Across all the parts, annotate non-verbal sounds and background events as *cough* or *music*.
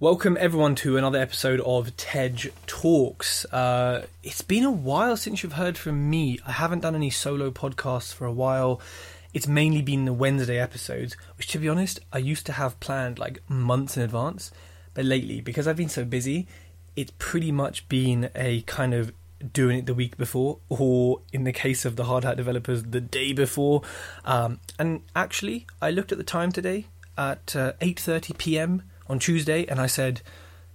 Welcome everyone to another episode of Tej Talks. Uh, it's been a while since you've heard from me. I haven't done any solo podcasts for a while. It's mainly been the Wednesday episodes, which to be honest, I used to have planned like months in advance. But lately, because I've been so busy, it's pretty much been a kind of doing it the week before, or in the case of the hard hat developers, the day before. Um, and actually, I looked at the time today at uh, 8:30 p.m on Tuesday, and I said,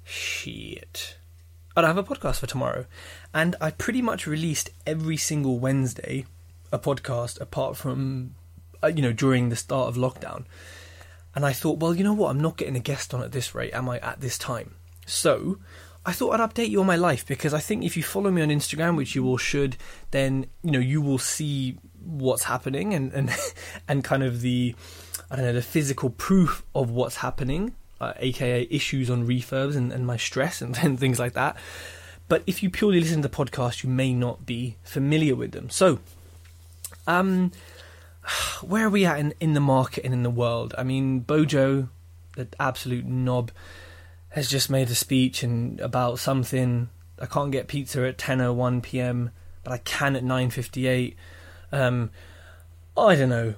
shit. I don't have a podcast for tomorrow. And I pretty much released every single Wednesday a podcast apart from, uh, you know, during the start of lockdown. And I thought, well, you know what? I'm not getting a guest on at this rate, am I, at this time? So I thought I'd update you on my life because I think if you follow me on Instagram, which you all should, then, you know, you will see what's happening and, and, *laughs* and kind of the, I don't know, the physical proof of what's happening uh, aka issues on refurbs and, and my stress and, *laughs* and things like that. But if you purely listen to the podcast, you may not be familiar with them. So, um, where are we at in, in the market and in the world? I mean, Bojo, the absolute knob, has just made a speech and about something. I can't get pizza at 10:01 p.m., but I can at 9:58. Um, I don't know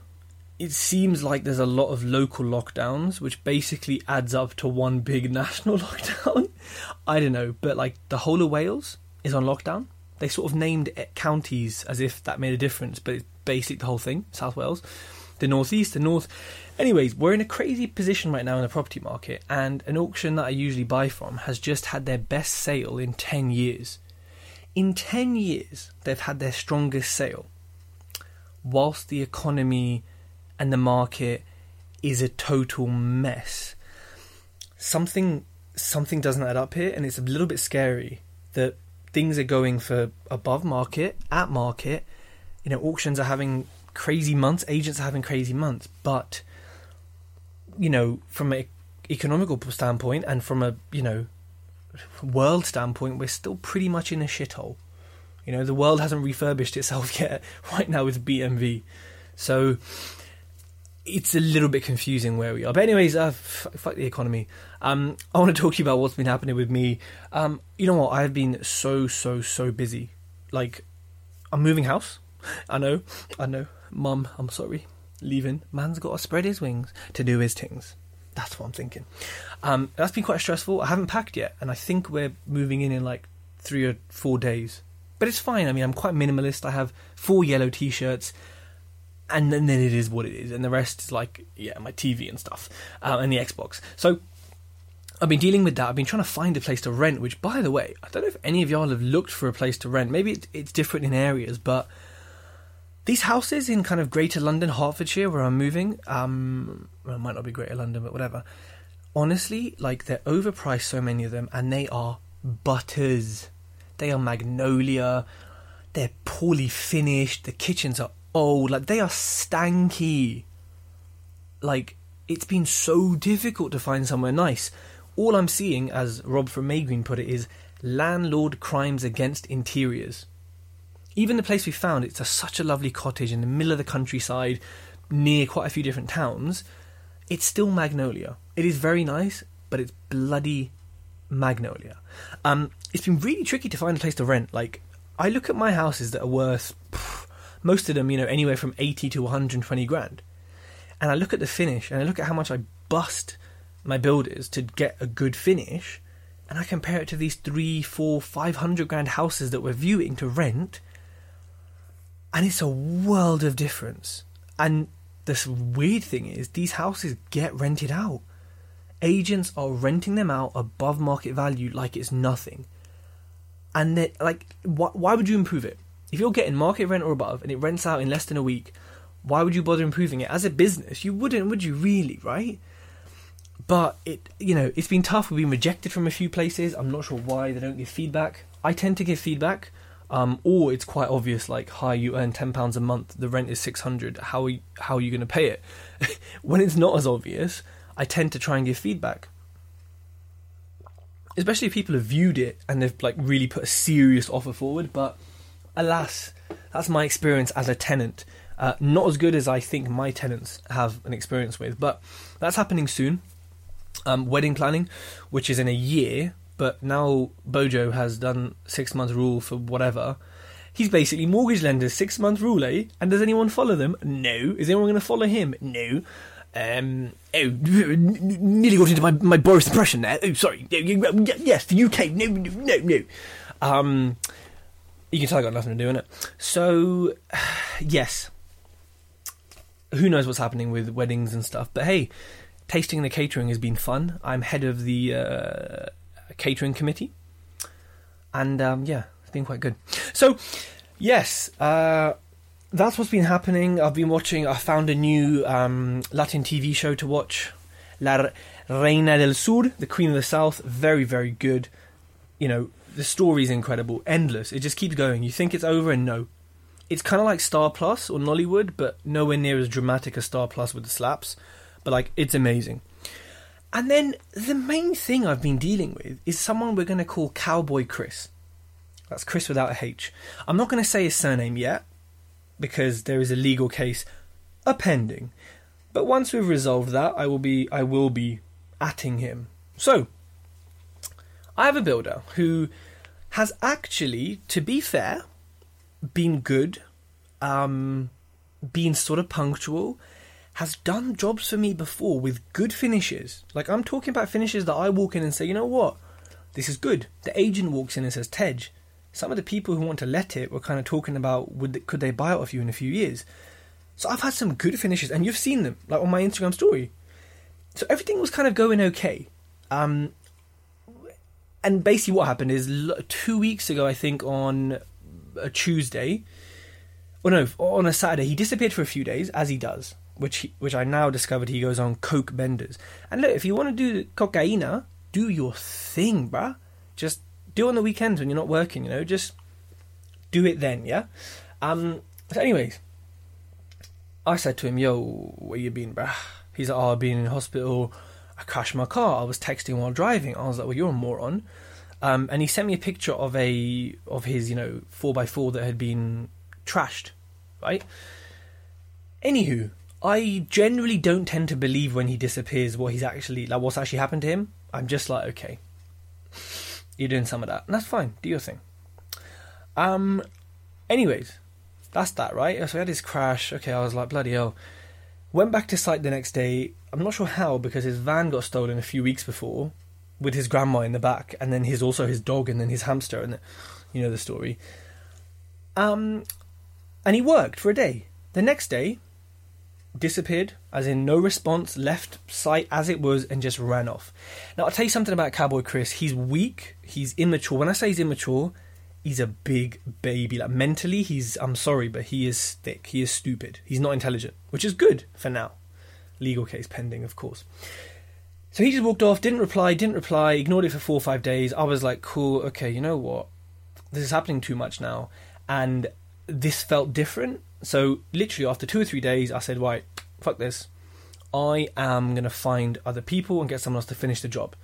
it seems like there's a lot of local lockdowns, which basically adds up to one big *laughs* national lockdown. I don't know, but like the whole of Wales is on lockdown. They sort of named counties as if that made a difference, but it's basically the whole thing. South Wales, the northeast, the north. Anyways, we're in a crazy position right now in the property market, and an auction that I usually buy from has just had their best sale in 10 years. In 10 years, they've had their strongest sale, whilst the economy and the market is a total mess. Something something doesn't add up here, and it's a little bit scary that things are going for above market, at market. You know, auctions are having crazy months, agents are having crazy months, but you know, from an economical standpoint and from a you know world standpoint, we're still pretty much in a shithole. You know, the world hasn't refurbished itself *laughs* yet. Right now with BMV, so it's a little bit confusing where we are. But anyways, uh, f- fuck the economy. Um, I want to talk to you about what's been happening with me. Um, you know what? I've been so so so busy. Like, I'm moving house. *laughs* I know, I know. Mum, I'm sorry. Leaving. Man's got to spread his wings to do his things. That's what I'm thinking. Um, that's been quite stressful. I haven't packed yet, and I think we're moving in in like three or four days. But it's fine. I mean, I'm quite minimalist. I have four yellow t-shirts and then, then it is what it is, and the rest is like yeah, my TV and stuff, uh, and the Xbox. So I've been dealing with that. I've been trying to find a place to rent. Which, by the way, I don't know if any of y'all have looked for a place to rent. Maybe it's, it's different in areas, but these houses in kind of Greater London, Hertfordshire, where I'm moving, um, well, it might not be Greater London, but whatever. Honestly, like they're overpriced, so many of them, and they are butters. They are magnolia. They're poorly finished. The kitchens are old. Like they are stanky. Like it's been so difficult to find somewhere nice. All I'm seeing, as Rob from Maygreen put it, is landlord crimes against interiors. Even the place we found, it's a, such a lovely cottage in the middle of the countryside, near quite a few different towns. It's still Magnolia. It is very nice, but it's bloody Magnolia. Um, it's been really tricky to find a place to rent. Like, I look at my houses that are worth most of them, you know, anywhere from 80 to 120 grand. And I look at the finish and I look at how much I bust my builders to get a good finish, and I compare it to these three, four, five hundred grand houses that we're viewing to rent, and it's a world of difference. And the weird thing is, these houses get rented out. Agents are renting them out above market value like it's nothing. And they like, wh- why would you improve it? If you're getting market rent or above and it rents out in less than a week, why would you bother improving it? As a business, you wouldn't, would you really, right? but it, you know, it's been tough. We've been rejected from a few places. I'm not sure why they don't give feedback. I tend to give feedback, um, or it's quite obvious. Like, hi, you earn ten pounds a month. The rent is six hundred. How are you, how are you going to pay it? *laughs* when it's not as obvious, I tend to try and give feedback. Especially if people have viewed it and they've like really put a serious offer forward. But alas, that's my experience as a tenant. Uh, not as good as I think my tenants have an experience with, but that's happening soon. Um, wedding planning, which is in a year, but now Bojo has done six month rule for whatever. He's basically mortgage lenders six month rule, eh? And does anyone follow them? No. Is anyone going to follow him? No. Um, oh, *laughs* nearly got into my, my Boris impression there. Oh, sorry. Yes, the UK. No, no, no, no. Um, you can tell I got nothing to do in it. So, *sighs* yes. Who knows what's happening with weddings and stuff? But hey, tasting the catering has been fun. I'm head of the uh, catering committee, and um, yeah, it's been quite good. So, yes, uh, that's what's been happening. I've been watching. I found a new um, Latin TV show to watch, La Reina del Sur, the Queen of the South. Very, very good. You know, the story's incredible, endless. It just keeps going. You think it's over, and no. It's kind of like Star Plus or Nollywood, but nowhere near as dramatic as Star Plus with the slaps. But like, it's amazing. And then the main thing I've been dealing with is someone we're going to call Cowboy Chris. That's Chris without a H. I'm not going to say his surname yet because there is a legal case appending. But once we've resolved that, I will be I will be atting him. So, I have a builder who has actually, to be fair, been good, um, been sort of punctual, has done jobs for me before with good finishes. Like I'm talking about finishes that I walk in and say, you know what, this is good. The agent walks in and says, Tej. Some of the people who want to let it were kind of talking about would could they buy it off you in a few years. So I've had some good finishes, and you've seen them like on my Instagram story. So everything was kind of going okay. Um, and basically, what happened is two weeks ago, I think on a Tuesday, or no, on a Saturday, he disappeared for a few days, as he does which he, which I now discovered he goes on coke benders. And look, if you want to do cocaina, do your thing, bruh. Just do it on the weekends when you're not working. You know, just do it then. Yeah. Um. So, anyways, I said to him, "Yo, where you been, bruh?" He's like, "Oh, I've been in hospital. I crashed my car. I was texting while driving." I was like, "Well, you're a moron." Um, and he sent me a picture of a of his, you know, four x four that had been trashed, right? Anywho, I generally don't tend to believe when he disappears what he's actually like what's actually happened to him. I'm just like, okay, you're doing some of that, and that's fine. Do your thing. Um. Anyways, that's that, right? So I had this crash. Okay, I was like, bloody hell. Went back to site the next day. I'm not sure how because his van got stolen a few weeks before, with his grandma in the back, and then his also his dog, and then his hamster, and you know the story. Um, and he worked for a day. The next day, disappeared, as in no response, left site as it was, and just ran off. Now, I'll tell you something about Cowboy Chris. He's weak, he's immature. When I say he's immature, he's a big baby. Like, mentally, he's, I'm sorry, but he is thick. He is stupid. He's not intelligent, which is good for now. Legal case pending, of course. So he just walked off, didn't reply, didn't reply, ignored it for four or five days. I was like, cool, okay, you know what? This is happening too much now. And this felt different so literally after two or three days, I said, right, fuck this. I am going to find other people and get someone else to finish the job.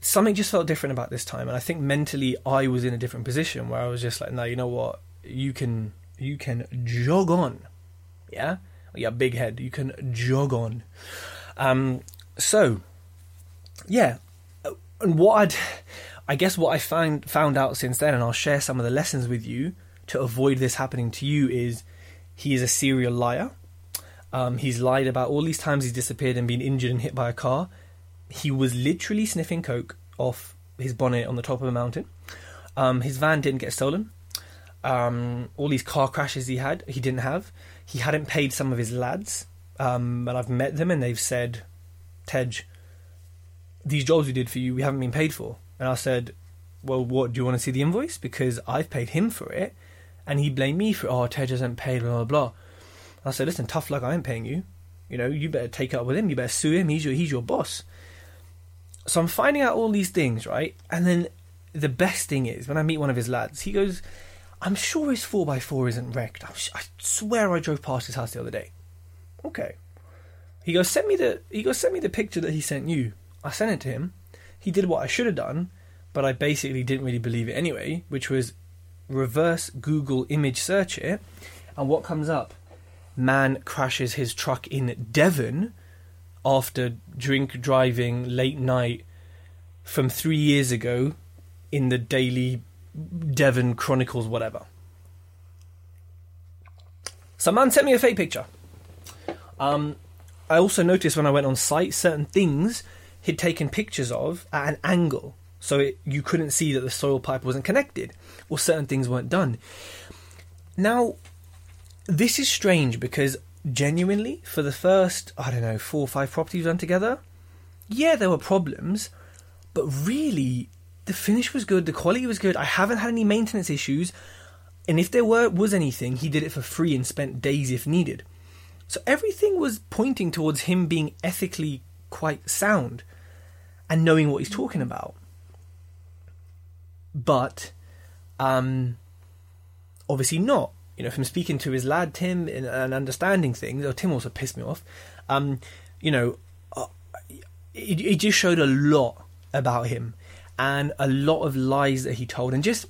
Something just felt different about this time, and I think mentally I was in a different position where I was just like, no, you know what, you can you can jog on, yeah, yeah, big head, you can jog on. Um, so yeah, and what I'd, I guess what I found found out since then, and I'll share some of the lessons with you to avoid this happening to you is he is a serial liar. Um, he's lied about all these times he's disappeared and been injured and hit by a car. He was literally sniffing coke off his bonnet on the top of a mountain. Um, his van didn't get stolen. Um, all these car crashes he had, he didn't have. He hadn't paid some of his lads, um, and I've met them and they've said, "Tej, these jobs we did for you, we haven't been paid for." And I said, "Well, what do you want to see the invoice? Because I've paid him for it." and he blamed me for oh Tej hasn't paid blah blah blah. I said, listen, tough luck, I ain't paying you. You know, you better take it up with him. You better sue him. He's your he's your boss. so I'm finding out all these things, right? And then the best thing is when I meet one of his lads, he goes, "I'm sure his four x four isn't wrecked. I, I swear I drove past his house the other day." Okay. He goes, "Send me the." He goes, "Send me the picture that he sent you." I sent it to him. He did what I should have done, but I basically didn't really believe it anyway, which was reverse Google image search it, and what comes up? Man crashes his truck in Devon after drink driving late night from three years ago in the Daily Devon Chronicles, whatever. Some man sent me a fake picture. Um, I also noticed when I went on site certain things he'd taken pictures of at an angle, so it, you couldn't see that the soil pipe wasn't connected, or certain things weren't done. Now, this is strange because genuinely, for the first, I don't know, four or five properties done together, yeah, there were problems, but really, the finish was good, the quality was good. I haven't had any maintenance issues, and if there were was anything, he did it for free and spent days if needed. So everything was pointing towards him being ethically quite sound and knowing what he's talking about. But um, obviously not. You know, from speaking to his lad Tim and, and understanding things, or Tim also pissed me off. Um, you know, uh, it, it just showed a lot about him and a lot of lies that he told, and just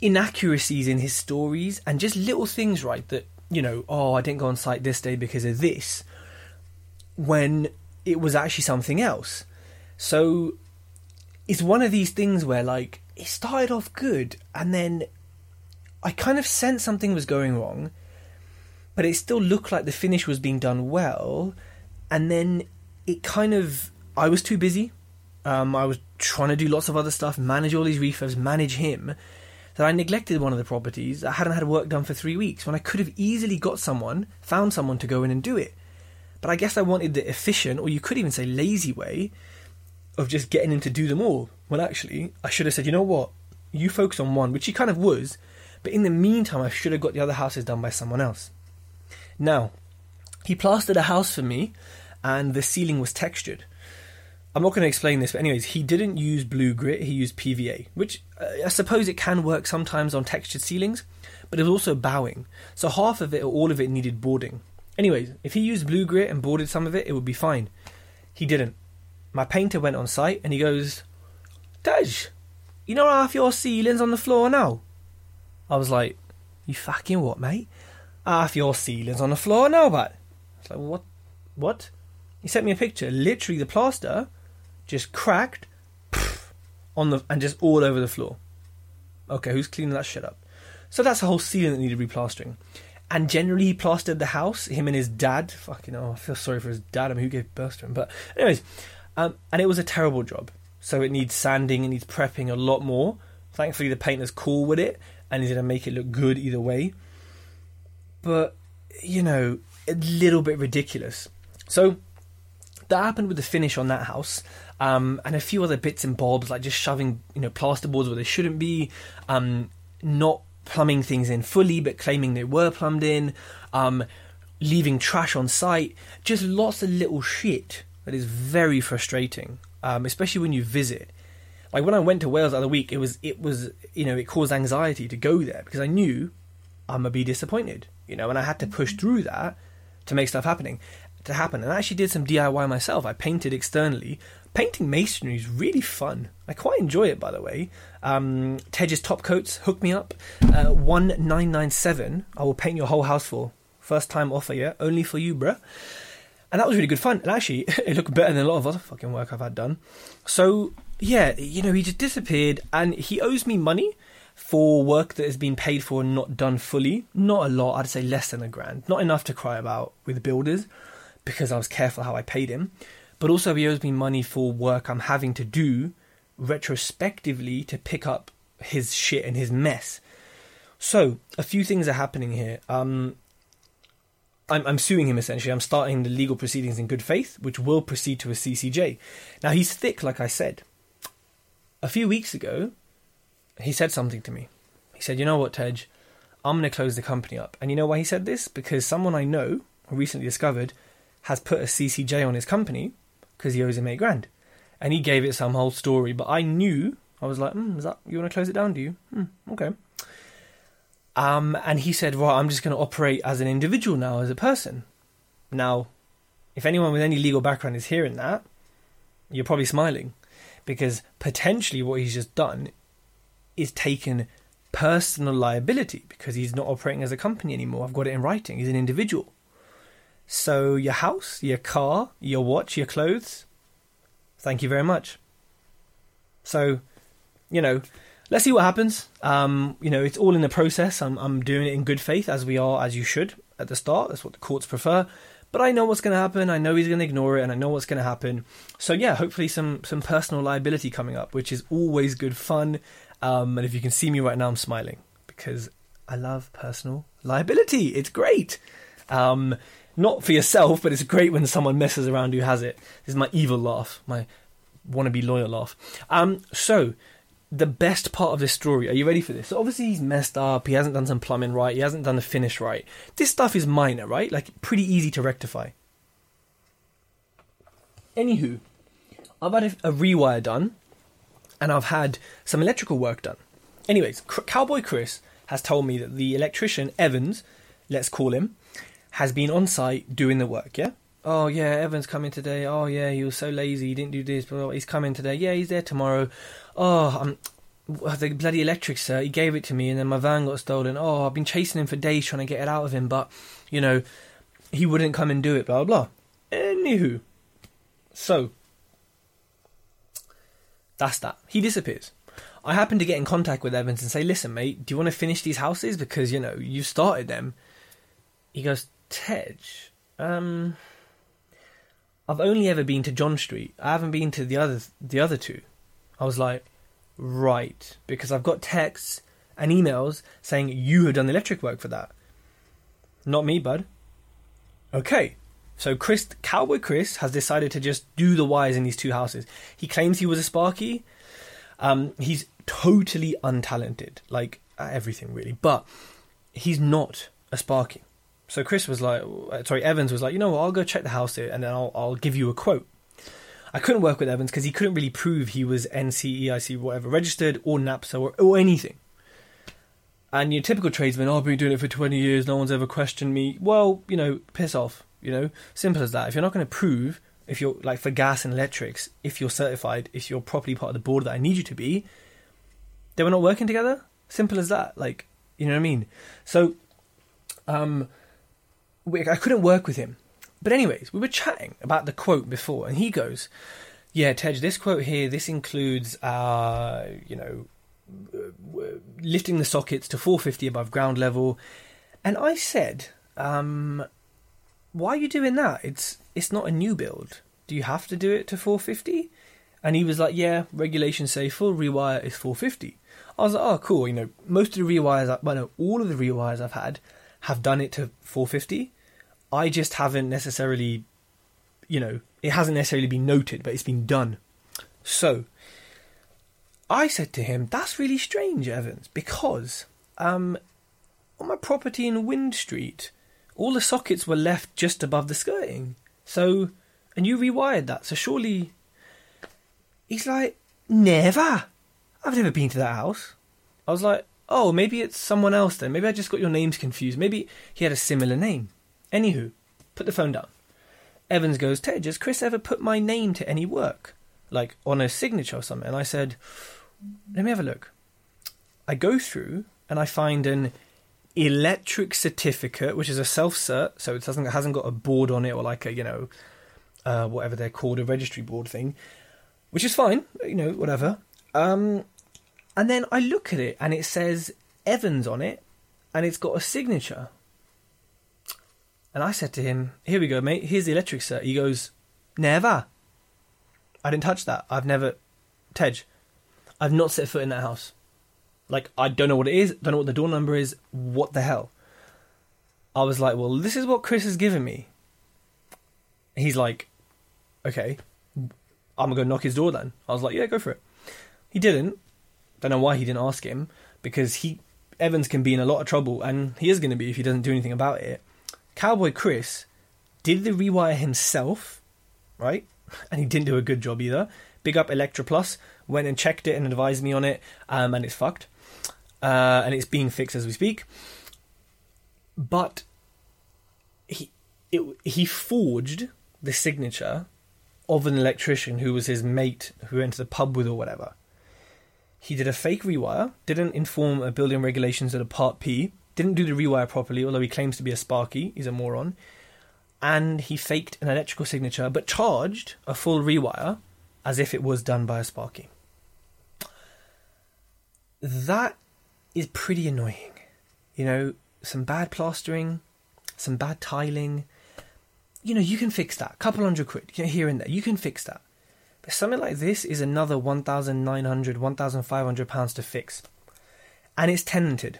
inaccuracies in his stories, and just little things, right? That you know, oh, I didn't go on site this day because of this, when it was actually something else. So it's one of these things where like it started off good and then I kind of sensed something was going wrong, but it still looked like the finish was being done well, and then it kind of I was too busy. Um, I was trying to do lots of other stuff, manage all these refurbs, manage him, that I neglected one of the properties. I hadn't had work done for three weeks when I could have easily got someone, found someone to go in and do it. But I guess I wanted the efficient, or you could even say lazy way, of just getting him to do them all. Well, actually, I should have said, you know what? You focus on one, which he kind of was, but in the meantime, I should have got the other houses done by someone else. Now, he plastered a house for me, and the ceiling was textured. I'm not going to explain this, but anyways, he didn't use blue grit, he used PVA, which uh, I suppose it can work sometimes on textured ceilings, but it was also bowing. So half of it or all of it needed boarding. Anyways, if he used blue grit and boarded some of it, it would be fine. He didn't. My painter went on site and he goes, Tej, you know half your ceiling's on the floor now? I was like, You fucking what, mate? Half your ceiling's on the floor now, but. I was like, What? What? He sent me a picture. Literally, the plaster just cracked on the and just all over the floor. Okay, who's cleaning that shit up? So that's a whole ceiling that needed replastering. And generally, he plastered the house. Him and his dad. Fucking oh, I feel sorry for his dad. I mean, who gave birth to him? But anyways, um, and it was a terrible job. So it needs sanding. It needs prepping a lot more. Thankfully, the painter's cool with it, and he's gonna make it look good either way. But you know, a little bit ridiculous. So that happened with the finish on that house. Um, and a few other bits and bobs, like just shoving, you know, plasterboards where they shouldn't be, um, not plumbing things in fully, but claiming they were plumbed in, um, leaving trash on site, just lots of little shit that is very frustrating, um, especially when you visit. Like when I went to Wales the other week, it was it was you know it caused anxiety to go there because I knew I'm gonna be disappointed, you know, and I had to push through that to make stuff happening to happen. And I actually did some DIY myself. I painted externally. Painting masonry is really fun. I quite enjoy it, by the way. Um, Tej's top coats hook me up. Uh, one nine nine seven. I will paint your whole house for. First time offer, yeah, only for you, bruh. And that was really good fun. And actually, *laughs* it looked better than a lot of other fucking work I've had done. So yeah, you know, he just disappeared, and he owes me money for work that has been paid for and not done fully. Not a lot, I'd say less than a grand. Not enough to cry about with builders because I was careful how I paid him. But also, he owes me money for work I'm having to do retrospectively to pick up his shit and his mess. So, a few things are happening here. Um, I'm, I'm, suing him essentially. I'm starting the legal proceedings in good faith, which will proceed to a CCJ. Now, he's thick, like I said. A few weeks ago, he said something to me. He said, You know what, Tej? I'm going to close the company up. And you know why he said this? Because someone I know, who recently discovered, has put a CCJ on his company because he owes him eight grand. and he gave it some whole story. But I knew I was like, mm, "Is that you want to close it down? Do you? Mm, okay." Um, and he said, "Well, I'm just going to operate as an individual now, as a person." Now, if anyone with any legal background is hearing that, you're probably smiling because potentially what he's just done is taken personal liability because he's not operating as a company anymore. I've got it in writing. He's an individual. So your house, your car, your watch, your clothes, thank you very much. So, you know, let's see what happens. Um, you know, it's all in the process. I'm I'm doing it in good faith as we are as you should at the start. That's what the courts prefer. But I know what's going to happen. I know he's going to ignore it, and I know what's going to happen. So yeah, hopefully some some personal liability coming up, which is always good fun. Um, and if you can see me right now, I'm smiling because I love personal liability. It's great. Um, not for yourself, but it's great when someone messes around who has it. This is my evil laugh, my wannabe lawyer laugh. Um, so the best part of this story. Are you ready for this? So obviously he's messed up. He hasn't done some plumbing right. He hasn't done the finish right. This stuff is minor, right? Like pretty easy to rectify. Anywho, I've had a, a rewire done, and I've had some electrical work done. Anyways, C- Cowboy Chris has told me that the electrician Evans, let's call him, has been on site doing the work, yeah? Oh, yeah, Evan's coming today. Oh, yeah, he was so lazy, he didn't do this, he's coming today. Yeah, he's there tomorrow. Oh, I'm. The bloody electric, sir. He gave it to me, and then my van got stolen. Oh, I've been chasing him for days trying to get it out of him, but, you know, he wouldn't come and do it, blah, blah. Anywho. So, that's that. He disappears. I happen to get in contact with Evans and say, listen, mate, do you want to finish these houses? Because, you know, you started them. He goes, Tej, um, I've only ever been to John Street. I haven't been to the other the other two. I was like, right, because I've got texts and emails saying you have done the electric work for that. Not me, bud. Okay. So Chris Cowboy Chris has decided to just do the wires in these two houses. He claims he was a Sparky. Um, he's totally untalented, like everything really, but he's not a Sparky. So Chris was like, uh, sorry, Evans was like, you know what, I'll go check the house here and then I'll, I'll give you a quote. I couldn't work with Evans because he couldn't really prove he was NICEIC whatever registered or NAPSA or, or anything. And your typical tradesman, oh, I've been doing it for 20 years, no one's ever questioned me. Well, you know, piss off, you know, simple as that. If you're not going to prove, if you're like for gas and electrics, if you're certified, if you're properly part of the board that I need you to be, then we're not working together. Simple as that. Like, you know what I mean? So, um, I couldn't work with him. But anyways, we were chatting about the quote before, and he goes, "Yeah, Tej, this quote here, this includes, uh, you know, lifting the sockets to 450 above ground level." And I said, um, "Why are you doing that? It's it's not a new build. Do you have to do it to 450?" And he was like, "Yeah, regulations say full rewire is 450." I was like, "Oh, cool. You know, most of the rewires, I, well, no, all of the rewires I've had have done it to 450." I just haven't necessarily, you know, it hasn't necessarily been noted, but it's been done. So, I said to him, "That's really strange, Evans, because um, on my property in Wind Street, all the sockets were left just above the skirting. So, and you rewired that. So surely." He's like, "Never. I've never been to that house." I was like, "Oh, maybe it's someone else then. Maybe I just got your names confused. Maybe he had a similar name." Anywho, put the phone down. Evans goes, Tej, has Chris ever put my name to any work? Like on a signature or something? And I said, let me have a look. I go through and I find an electric certificate, which is a self cert, so it doesn't it hasn't got a board on it or like a you know uh, whatever they're called, a registry board thing, which is fine, you know, whatever. Um, and then I look at it and it says Evans on it, and it's got a signature. And I said to him, Here we go, mate. Here's the electric cert. He goes, Never. I didn't touch that. I've never. Tej, I've not set foot in that house. Like, I don't know what it is. Don't know what the door number is. What the hell? I was like, Well, this is what Chris has given me. He's like, Okay. I'm going to go knock his door then. I was like, Yeah, go for it. He didn't. Don't know why he didn't ask him. Because he. Evans can be in a lot of trouble, and he is going to be if he doesn't do anything about it. Cowboy Chris did the rewire himself, right? and he didn't do a good job either. Big up Electra Plus went and checked it and advised me on it, um, and it's fucked, uh, and it's being fixed as we speak. But he it, he forged the signature of an electrician who was his mate who went to the pub with or whatever. He did a fake rewire, didn't inform a building regulations at a part P, didn't do the rewire properly, although he claims to be a Sparky, he's a moron. And he faked an electrical signature, but charged a full rewire as if it was done by a Sparky. That is pretty annoying. You know, some bad plastering, some bad tiling. You know, you can fix that. A couple hundred quid here and there. You can fix that. But something like this is another 1,900, 1,500 pounds to fix. And it's tenanted.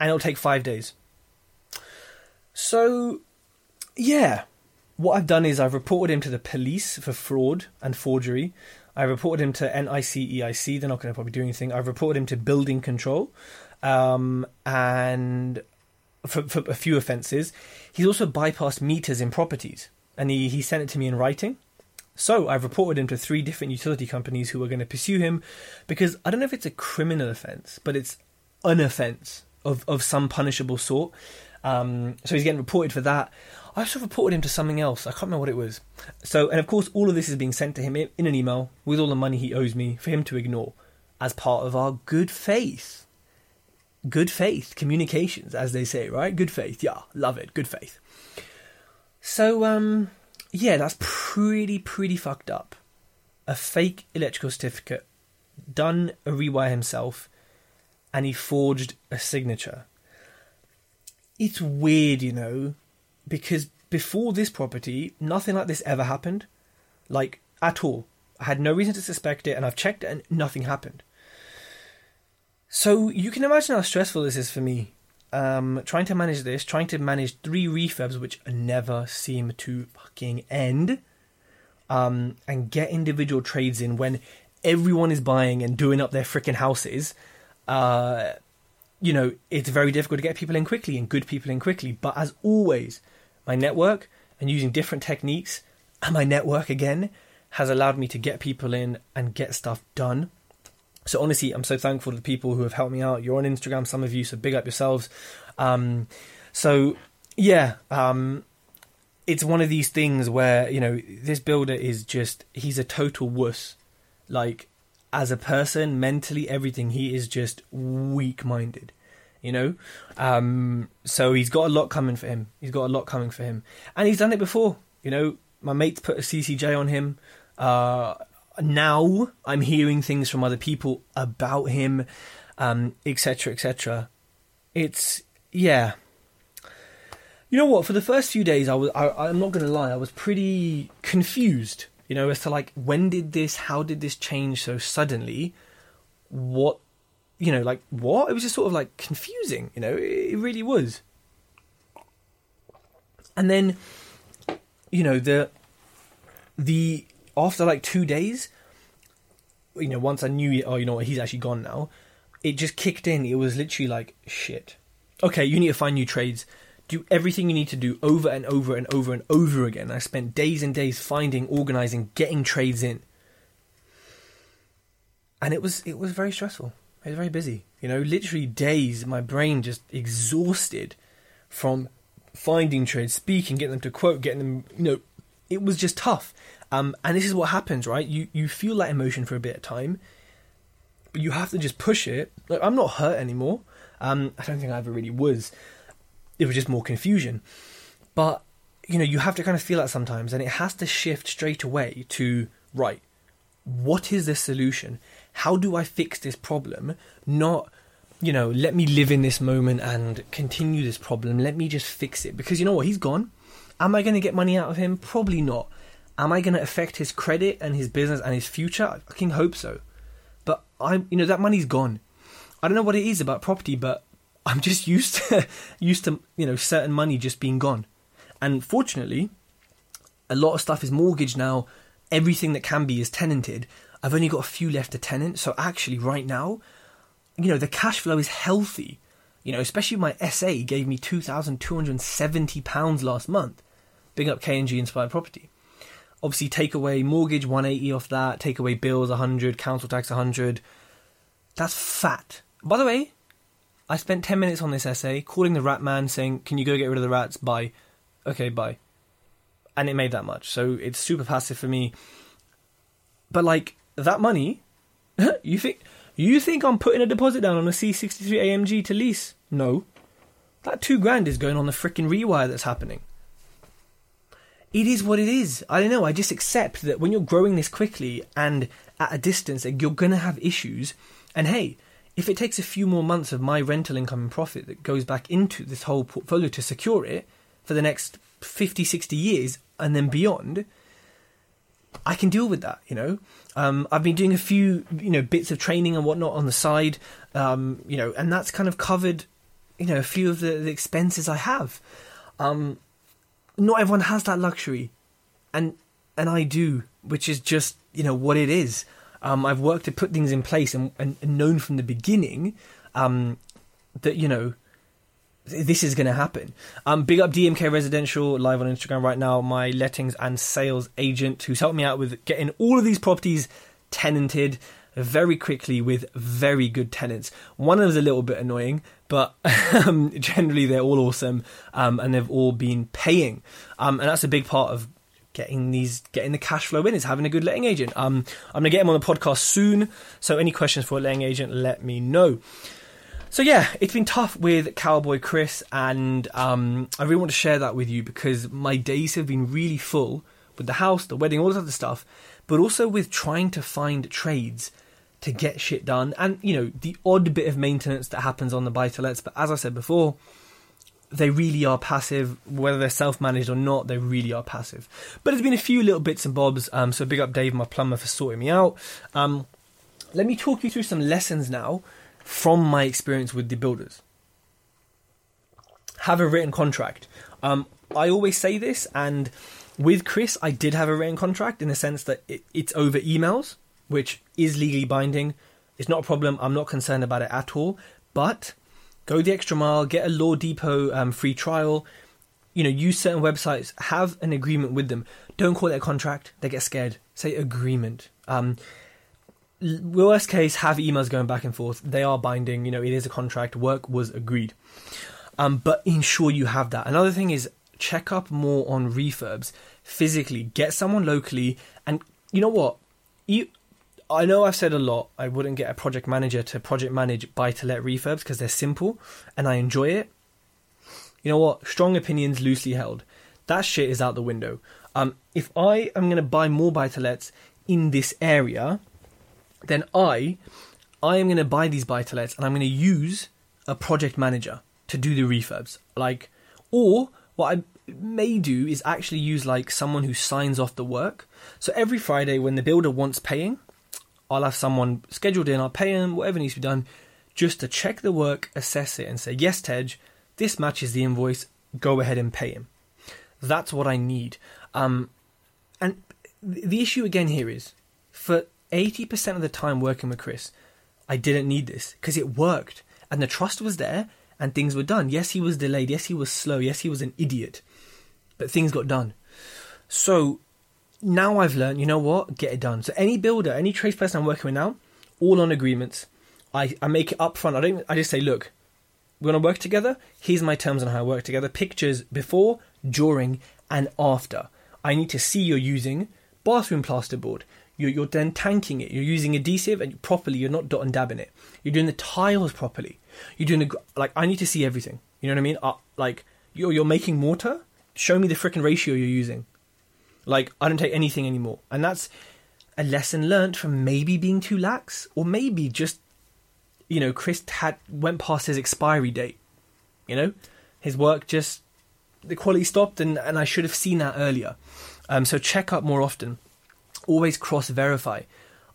And it'll take five days. So, yeah. What I've done is I've reported him to the police for fraud and forgery. I reported him to NICEIC. They're not going to probably do anything. I've reported him to building control, um, and for, for a few offences. He's also bypassed meters in properties, and he, he sent it to me in writing. So I've reported him to three different utility companies who are going to pursue him because I don't know if it's a criminal offence, but it's an offence of, of some punishable sort. Um, so he's getting reported for that. I also reported him to something else. I can't remember what it was. So, and of course, all of this is being sent to him in, an email with all the money he owes me for him to ignore as part of our good faith. Good faith communications, as they say, right? Good faith. Yeah, love it. Good faith. So, um, yeah, that's pretty, pretty fucked up. A fake electrical certificate, done a rewire himself, and he forged a signature. It's weird, you know, because before this property, nothing like this ever happened. Like, at all. I had no reason to suspect it, and I've checked it, and nothing happened. So you can imagine how stressful this is for me. Um, trying to manage this, trying to manage three refurbs which never seem to fucking end, um, and get individual trades in when everyone is buying and doing up their freaking houses. Uh, you know, it's very difficult to get people in quickly and good people in quickly. But as always, my network and using different techniques and my network again has allowed me to get people in and get stuff done. So honestly, I'm so thankful to the people who have helped me out. You're on Instagram, some of you, so big up yourselves. Um, so yeah, um, it's one of these things where you know this builder is just he's a total wuss. Like as a person, mentally, everything he is just weak-minded you know. Um, so he's got a lot coming for him. He's got a lot coming for him, and he's done it before. You know, my mates put a CCJ on him. Uh, now I'm hearing things from other people about him, etc., um, etc. Et it's yeah. You know what? For the first few days, I was. I, I'm not going to lie. I was pretty confused. You know, as to like when did this? How did this change so suddenly? What you know, like what? It was just sort of like confusing, you know, it, it really was. And then, you know, the the after like two days, you know, once I knew, oh, you know what, he's actually gone now. It just kicked in. It was literally like shit. Okay, you need to find new trades. Do everything you need to do over and over and over and over again. I spent days and days finding, organizing, getting trades in, and it was it was very stressful. It was very busy. You know, literally days, my brain just exhausted from finding trades, speaking, getting them to quote, getting them, you know, it was just tough. Um, and this is what happens, right? You you feel that emotion for a bit of time, but you have to just push it. Like, I'm not hurt anymore. Um, I don't think I ever really was. It was just more confusion. But you know, you have to kind of feel that sometimes, and it has to shift straight away to right. What is the solution? how do I fix this problem? Not, you know, let me live in this moment and continue this problem. Let me just fix it. Because you know what? He's gone. Am I going to get money out of him? Probably not. Am I going to affect his credit and his business and his future? I fucking hope so. But I'm, you know, that money's gone. I don't know what it is about property, but I'm just used to *laughs* used to you know certain money just being gone. And fortunately, a lot of stuff is mortgaged now. Everything that can be is tenanted. I've only got a few left to tenant. So actually, right now, you know, the cash flow is healthy. You know, especially my SA gave me two thousand two hundred seventy pounds last month. Big up KNG Inspired Property. Obviously, take away mortgage 180 off that, take away bills 100, council tax 100. That's fat. By the way, I spent 10 minutes on this SA calling the rat man saying, Can you go get rid of the rats? Bye. Okay, bye. And it made that much. So it's super passive for me. But like, that money, *laughs* you think you think I'm putting a deposit down on a C63 AMG to lease? No. That two grand is going on the freaking rewire that's happening it is what it is. I don't know. I just accept that when you're growing this quickly and at a distance, you're going to have issues. And hey, if it takes a few more months of my rental income and profit that goes back into this whole portfolio to secure it for the next 50, 60 years and then beyond, I can deal with that, you know. Um, I've been doing a few, you know, bits of training and whatnot on the side, um, you know, and that's kind of covered, you know, a few of the, the expenses I have. Um, not everyone has that luxury, and and I do, which is just you know what it is. Um, I've worked to put things in place and, and, and known from the beginning um, that you know this is going to happen. Um, big up DMK Residential live on Instagram right now. My lettings and sales agent who's helped me out with getting all of these properties tenanted very quickly with very good tenants. One of them's a little bit annoying, but *laughs* um, generally they're all awesome um, and they've all been paying. Um, and that's a big part of getting these getting the cash flow in is having a good letting agent. Um, I'm gonna get him on the podcast soon. So any questions for a letting agent, let me know. So yeah, it's been tough with Cowboy Chris, and um, I really want to share that with you because my days have been really full with the house, the wedding, all this other stuff, but also with trying to find trades to get shit done, and you know the odd bit of maintenance that happens on the buy to lets. But as I said before, they really are passive, whether they're self managed or not. They really are passive. But there's been a few little bits and bobs. Um, so big up Dave, my plumber, for sorting me out. Um, let me talk you through some lessons now from my experience with the builders. Have a written contract. Um, I always say this, and with Chris, I did have a written contract in the sense that it, it's over emails which is legally binding. It's not a problem. I'm not concerned about it at all. But go the extra mile, get a LawDepot um, free trial. You know, use certain websites, have an agreement with them. Don't call it a contract. They get scared. Say agreement. Um, worst case, have emails going back and forth. They are binding. You know, it is a contract. Work was agreed. Um, but ensure you have that. Another thing is check up more on refurbs physically. Get someone locally, and you know what? You I know I've said a lot. I wouldn't get a project manager to project manage buy to let refurbs because they're simple and I enjoy it. You know what? Strong opinions loosely held. That shit is out the window. Um, if I am going to buy more buy to lets in this area, then I I am going to buy these buy to lets and I'm going to use a project manager to do the refurbs. Like, or what I may do is actually use like someone who signs off the work. So every Friday when the builder wants paying, I'll have someone scheduled in, I'll pay him, whatever needs to be done, just to check the work, assess it, and say, yes, Tej, this matches the invoice, go ahead and pay him. That's what I need. Um, and the issue again here is for 80% of the time working with Chris, I didn't need this because it worked and the trust was there and things were done. Yes, he was delayed. Yes, he was slow. Yes, he was an idiot, but things got done. So now I've learned, you know what, get it done. So any builder, any tradesperson I'm working with now, all on agreements. I, I make it upfront. I don't. I just say, look, we're gonna work together. Here's my terms on how I work together. Pictures before, during, and after. I need to see you're using bathroom plasterboard. You're, you're then tanking it. You're using adhesive and properly. You're not dot and dabbing it. You're doing the tiles properly. You're doing the like. I need to see everything. You know what I mean? Uh, like you're you're making mortar. Show me the freaking ratio you're using. Like, I don't take anything anymore. And that's a lesson learned from maybe being too lax, or maybe just, you know, Chris had went past his expiry date. You know, his work just the quality stopped, and and I should have seen that earlier. Um, so check up more often. Always cross verify.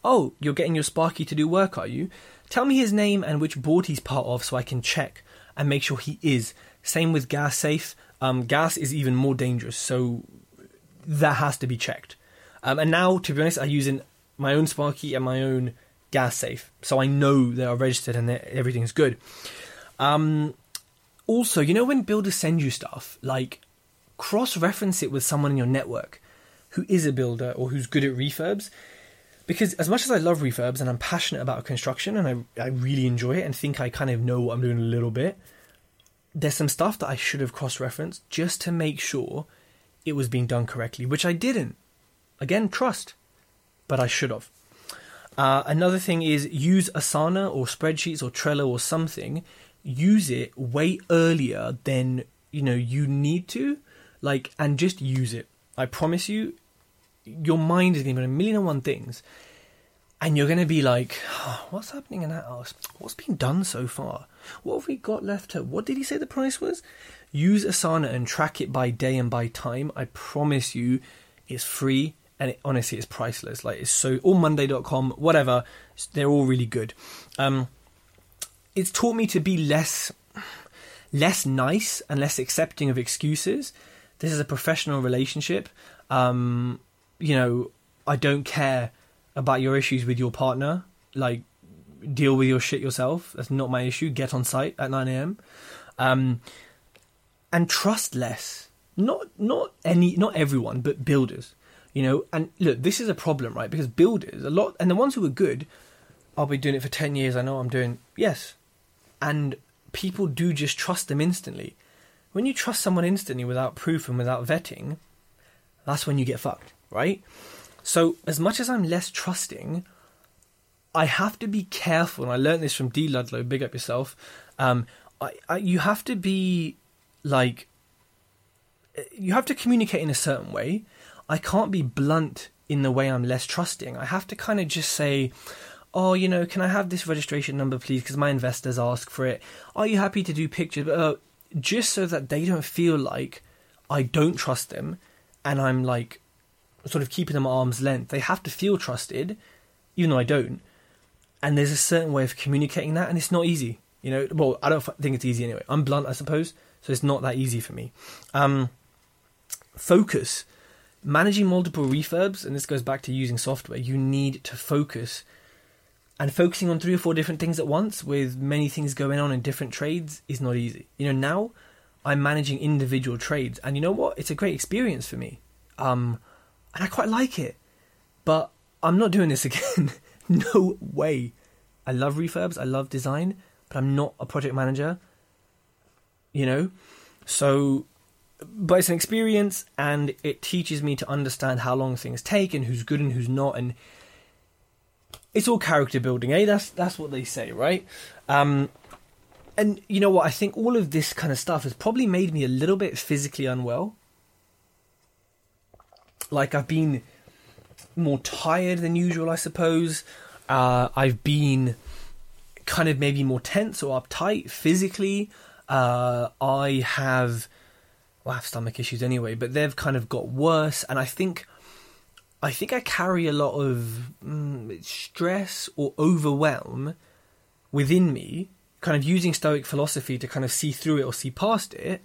Oh, you're getting your Sparky to do work, are you? Tell me his name and which board he's part of, so I can check and make sure he is. Same with gas safe. Um, gas is even more dangerous, so that has to be checked. Um, and now, to be honest, I'm using my own Sparky and my own gas safe, so I know they are registered and everything's good. Um, also, you know when builders send you stuff, like cross-reference it with someone in your network. who is a builder or who's good at refurbs. Because as much as I love refurbs and I'm passionate about construction and I, I really enjoy it and think I kind of know what I'm doing a little bit, there's some stuff that I should have cross referenced just to make sure it was being done correctly, which I didn't. Again, trust, but I should have. Uh, another thing is use Asana or spreadsheets or Trello or something. Use it way earlier than you know you need to, like, and just use it. I promise you, your mind is going to be a million and one things, and you're going to be like, *sighs* "What's happening in that house? What's been done so far? What have we got left? To, what did he say the price was?" Use Asana and track it by day and by time. I promise you, it's free and it, honestly it's priceless. Like it's so all monday.com whatever they're all really good. Um, it's taught me to be less less nice and less accepting of excuses. This is a professional relationship. Um, you know i don't care about your issues with your partner. Like deal with your shit yourself. That's not my issue. Get on site at 9am um, and trust less not not any not everyone but builders you know, and look, this is a problem, right? Because builders, a lot, and the ones who are good, I'll be doing it for 10 years, I know I'm doing, yes. And people do just trust them instantly. When you trust someone instantly without proof and without vetting, that's when you get fucked, right? So, as much as I'm less trusting, I have to be careful, and I learned this from D Ludlow, big up yourself. Um, I, I, you have to be like, you have to communicate in a certain way, I can't be blunt in the way I'm less trusting. I have to kind of just say, oh, you know, can I have this registration number, please? Because my investors ask for it. Are you happy to do pictures? Uh, just so that they don't feel like I don't trust them and I'm like sort of keeping them at arm's length. They have to feel trusted, even though I don't. And there's a certain way of communicating that, and it's not easy. You know, well, I don't think it's easy anyway. I'm blunt, I suppose, so it's not that easy for me. Um, focus managing multiple refurbs, and this goes back to using software, you need to focus. And focusing on three or four different things at once with many things going on in different trades is not easy. You know, now I'm managing individual trades, and you know what? It's a great experience for me. Um, and I quite like it. But I'm not doing this *laughs* again. no way. I love refurbs, I love design, but I'm not a project manager. You know? So but it's an experience and it teaches me to understand how long things take and who's good and who's not and it's all character building eh? That's that's what they say right? Um, and you know what? I think all of this kind of stuff has probably made me a little bit physically unwell. Like i've been more tired than usual i suppose. Uh, i've been kind of maybe more tense or uptight physically uh, i have well, I have stomach issues anyway, but they've kind of got worse, and I think, I think I carry a lot of mm, stress or overwhelm within me, kind of using Stoic philosophy to kind of see through it or see past it.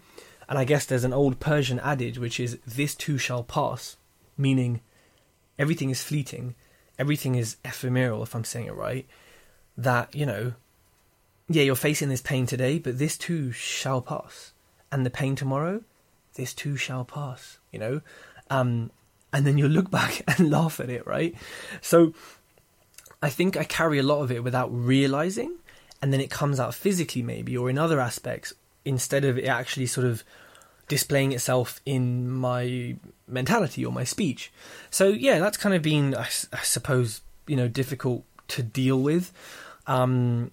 And I guess there's an old Persian adage which is "This too shall pass," meaning everything is fleeting, everything is ephemeral. If I'm saying it right, that you know, yeah, you're facing this pain today, but this too shall pass, and the pain tomorrow this too shall pass, you know? Um, and then you'll look *laughs* back and laugh at it, right? So I think I carry a lot of it without realizing, and then it comes out physically, maybe, or in other aspects, instead of it actually sort of displaying itself in my mentality or my speech. So yeah, that's kind of been, I, I suppose, you know, difficult to deal with. Um,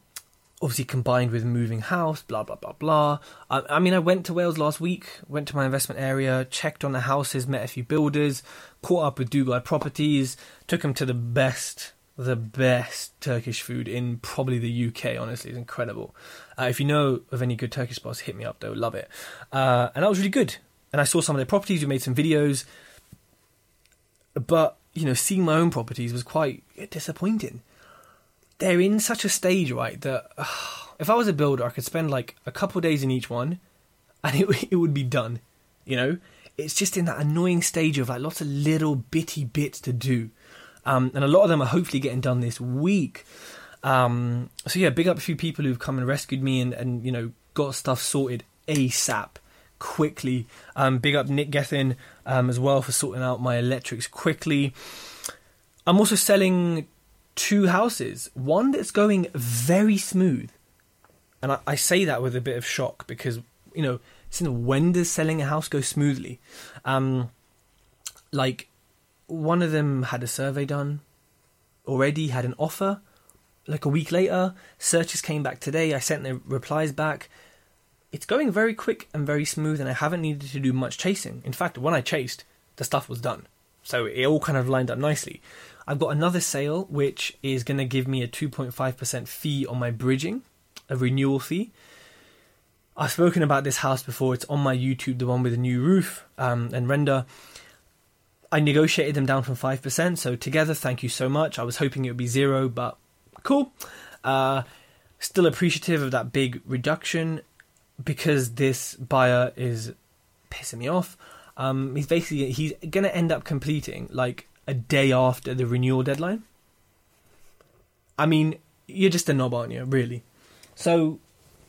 obviously combined with moving house, blah blah blah blah. I, I, mean, I went to Wales last week, went to my investment area, checked on the houses, met a few builders, caught up with Dugai Properties, took them to the best, the best Turkish food in probably the UK. Honestly, it's incredible. Uh, if you know of any good Turkish spots, hit me up. They'll love it. Uh, and that was really good. And I saw some of their properties. We made some videos, but you know, seeing my own properties was quite disappointing they're in such a stage, right, that uh, *sighs* if I was a builder, I could spend like a couple days in each one, and it *laughs* it would be done. You know, it's just in that annoying stage of like lots of little bitty bits to do, um, and a lot of them are hopefully getting done this week. Um, so yeah, big up a few people who've come and rescued me and and you know got stuff sorted asap. quickly. Um, big up Nick Gethin um, as well for sorting out my electrics quickly. I'm also selling two houses. One that's going very smooth, and I, I say that with a bit of shock because you know, since when does selling a house go smoothly? Um, like one of them had a survey done already, had an offer. Like a week later, searches came back today. I sent the replies back. It's going very quick and very smooth, and I haven't needed to do much chasing. In fact, when I chased, the stuff was done. So it all kind of lined up nicely. I've got another sale which is going to give me a 2.5% fee on my bridging, a renewal fee. I've spoken about this house before. It's on my YouTube, the one with the new roof um, and render. I negotiated them down from 5%, so together, thank you so much. I was hoping it would be zero, but cool. Uh, still appreciative of that big reduction because this buyer is pissing me off. Um, he's basically he's gonna end up completing like a day after the renewal deadline. I mean, you're just a knob, aren't you? Really. So,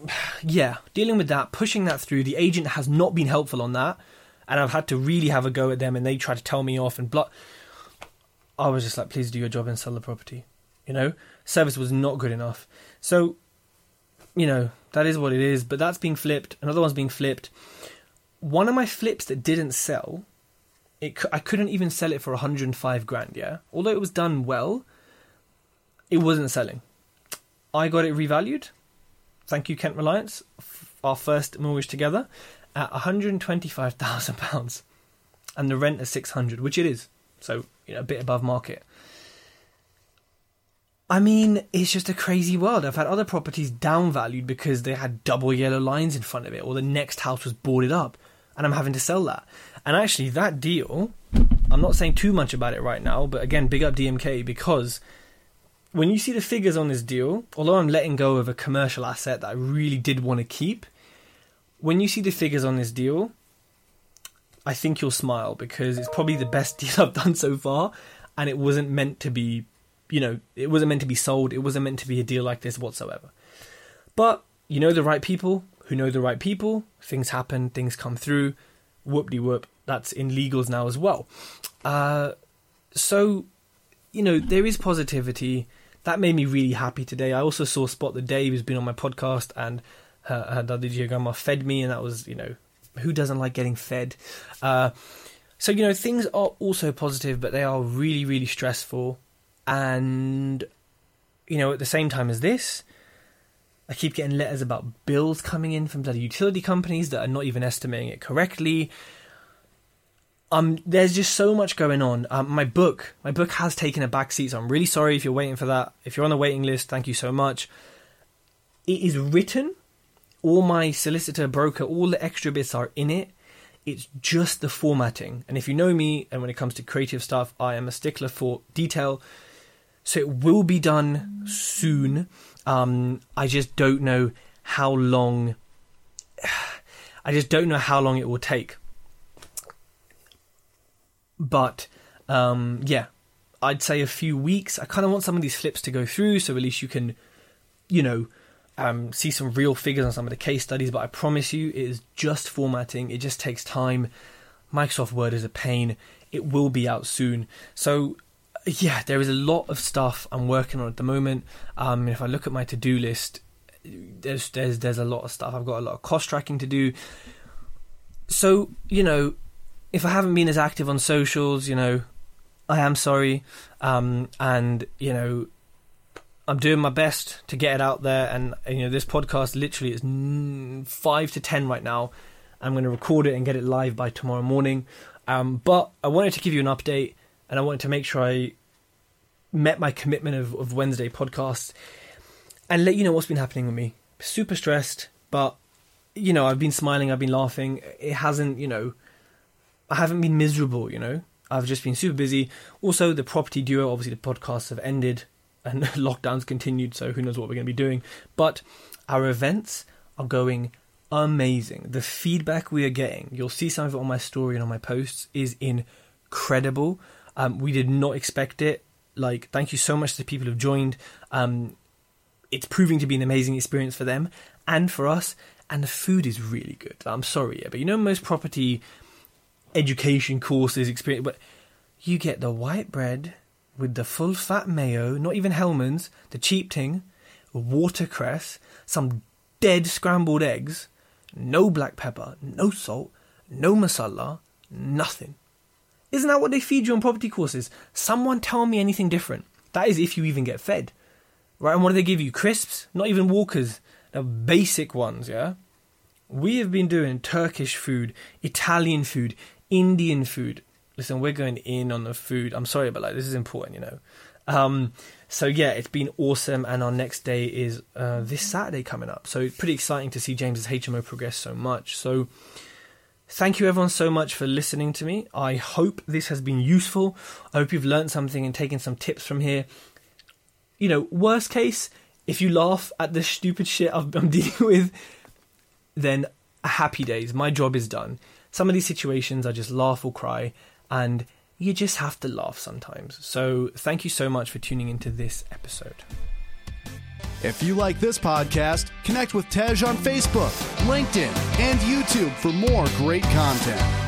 *sighs* yeah, dealing with that, pushing that through. The agent has not been helpful on that, and I've had to really have a go at them, and they try to tell me off and blah. I was just like, please do your job and sell the property. You know, service was not good enough. So, you know, that is what it is. But that's being flipped. Another one's being flipped. One of my flips that didn't sell, it I couldn't even sell it for 105 grand. Yeah, although it was done well, it wasn't selling. I got it revalued. Thank you, Kent Reliance. Our first mortgage together at 125,000 pounds, and the rent is 600, which it is. So you know, a bit above market. I mean, it's just a crazy world. I've had other properties downvalued because they had double yellow lines in front of it, or the next house was boarded up, and I'm having to sell that. And actually, that deal, I'm not saying too much about it right now, but again, big up DMK because when you see the figures on this deal, although I'm letting go of a commercial asset that I really did want to keep, when you see the figures on this deal, I think you'll smile because it's probably the best *laughs* deal I've done so far, and it wasn't meant to be you know, it wasn't meant to be sold. It wasn't meant to be a deal like this whatsoever. But you know the right people who know the right people. Things happen. Things come through. Whoop de whoop. That's in legals now as well. Uh, so, you know, there is positivity. That made me really happy today. I also saw Spot the Day, who's been on my podcast, and her, her Daddy Giagamma fed me, and that was, you know, who doesn't like getting fed? Uh, so, you know, things are also positive, but they are really, really stressful and you know at the same time as this i keep getting letters about bills coming in from the utility companies that are not even estimating it correctly um there's just so much going on um, my book my book has taken a back seat so i'm really sorry if you're waiting for that if you're on the waiting list thank you so much it is written all my solicitor broker all the extra bits are in it it's just the formatting and if you know me and when it comes to creative stuff i am a stickler for detail so it will be done soon. Um, I just don't know how long. *sighs* I just don't know how long it will take. But um, yeah, I'd say a few weeks. I kind of want some of these flips to go through, so at least you can, you know, um, see some real figures on some of the case studies. But I promise you, it is just formatting. It just takes time. Microsoft Word is a pain. It will be out soon. So yeah, there is a lot of stuff I'm working on at the moment. Um, if I look at my to do list, there's there's there's a lot of stuff. I've got a lot of cost tracking to do. So you know, if I haven't been as active on socials, you know, I am sorry. Um, and you know, I'm doing my best to get it out there. And you know, this podcast literally is five to ten right now. I'm going to record it and get it live by tomorrow morning. Um, but I wanted to give you an update and I wanted to make sure I met my commitment of, of Wednesday podcast and let you know what's been happening with me. Super stressed, but you know, I've been smiling, I've been laughing. It hasn't, you know, I haven't been miserable, you know. I've just been super busy. Also, the property duo, obviously, the podcasts have ended and *laughs* lockdowns continued, so who knows what we're going to be doing. But our events are going amazing. The feedback we are getting, you'll see some of it on my story and on my posts, is incredible. Um, we did not expect it. Like, thank you so much to the people who've joined. Um, it's proving to be an amazing experience for them and for us. and the food is really good. I'm sorry, yeah, but you know most property education courses experience, but you get the white bread with the full fat mayo, not even Hellmann's, the cheap thing, watercress, some dead scrambled eggs, no black pepper, no salt, no masala, nothing. Isn't that what they feed you on property courses? Someone tell me anything different. That is if you even get fed. Right, and what do they give you? Crisps? Not even walkers. The basic ones, yeah? We have been doing Turkish food, Italian food, Indian food. Listen, we're going in on the food. I'm sorry, but like this is important, you know. Um, so yeah, it's been awesome, and our next day is uh, this Saturday coming up. So it's pretty exciting to see James's HMO progress so much. So thank you everyone so much for listening to me. I hope this has been useful. I hope you've learned something and taken some tips from here. You know, worst case, if you laugh at the stupid shit I'm *laughs* dealing with, then happy days. My job is done. Some of these situations, I just laugh or cry, and you just have to laugh sometimes. So, thank you so much for tuning into this episode. If you like this podcast, connect with Tej on Facebook, LinkedIn, and YouTube for more great content.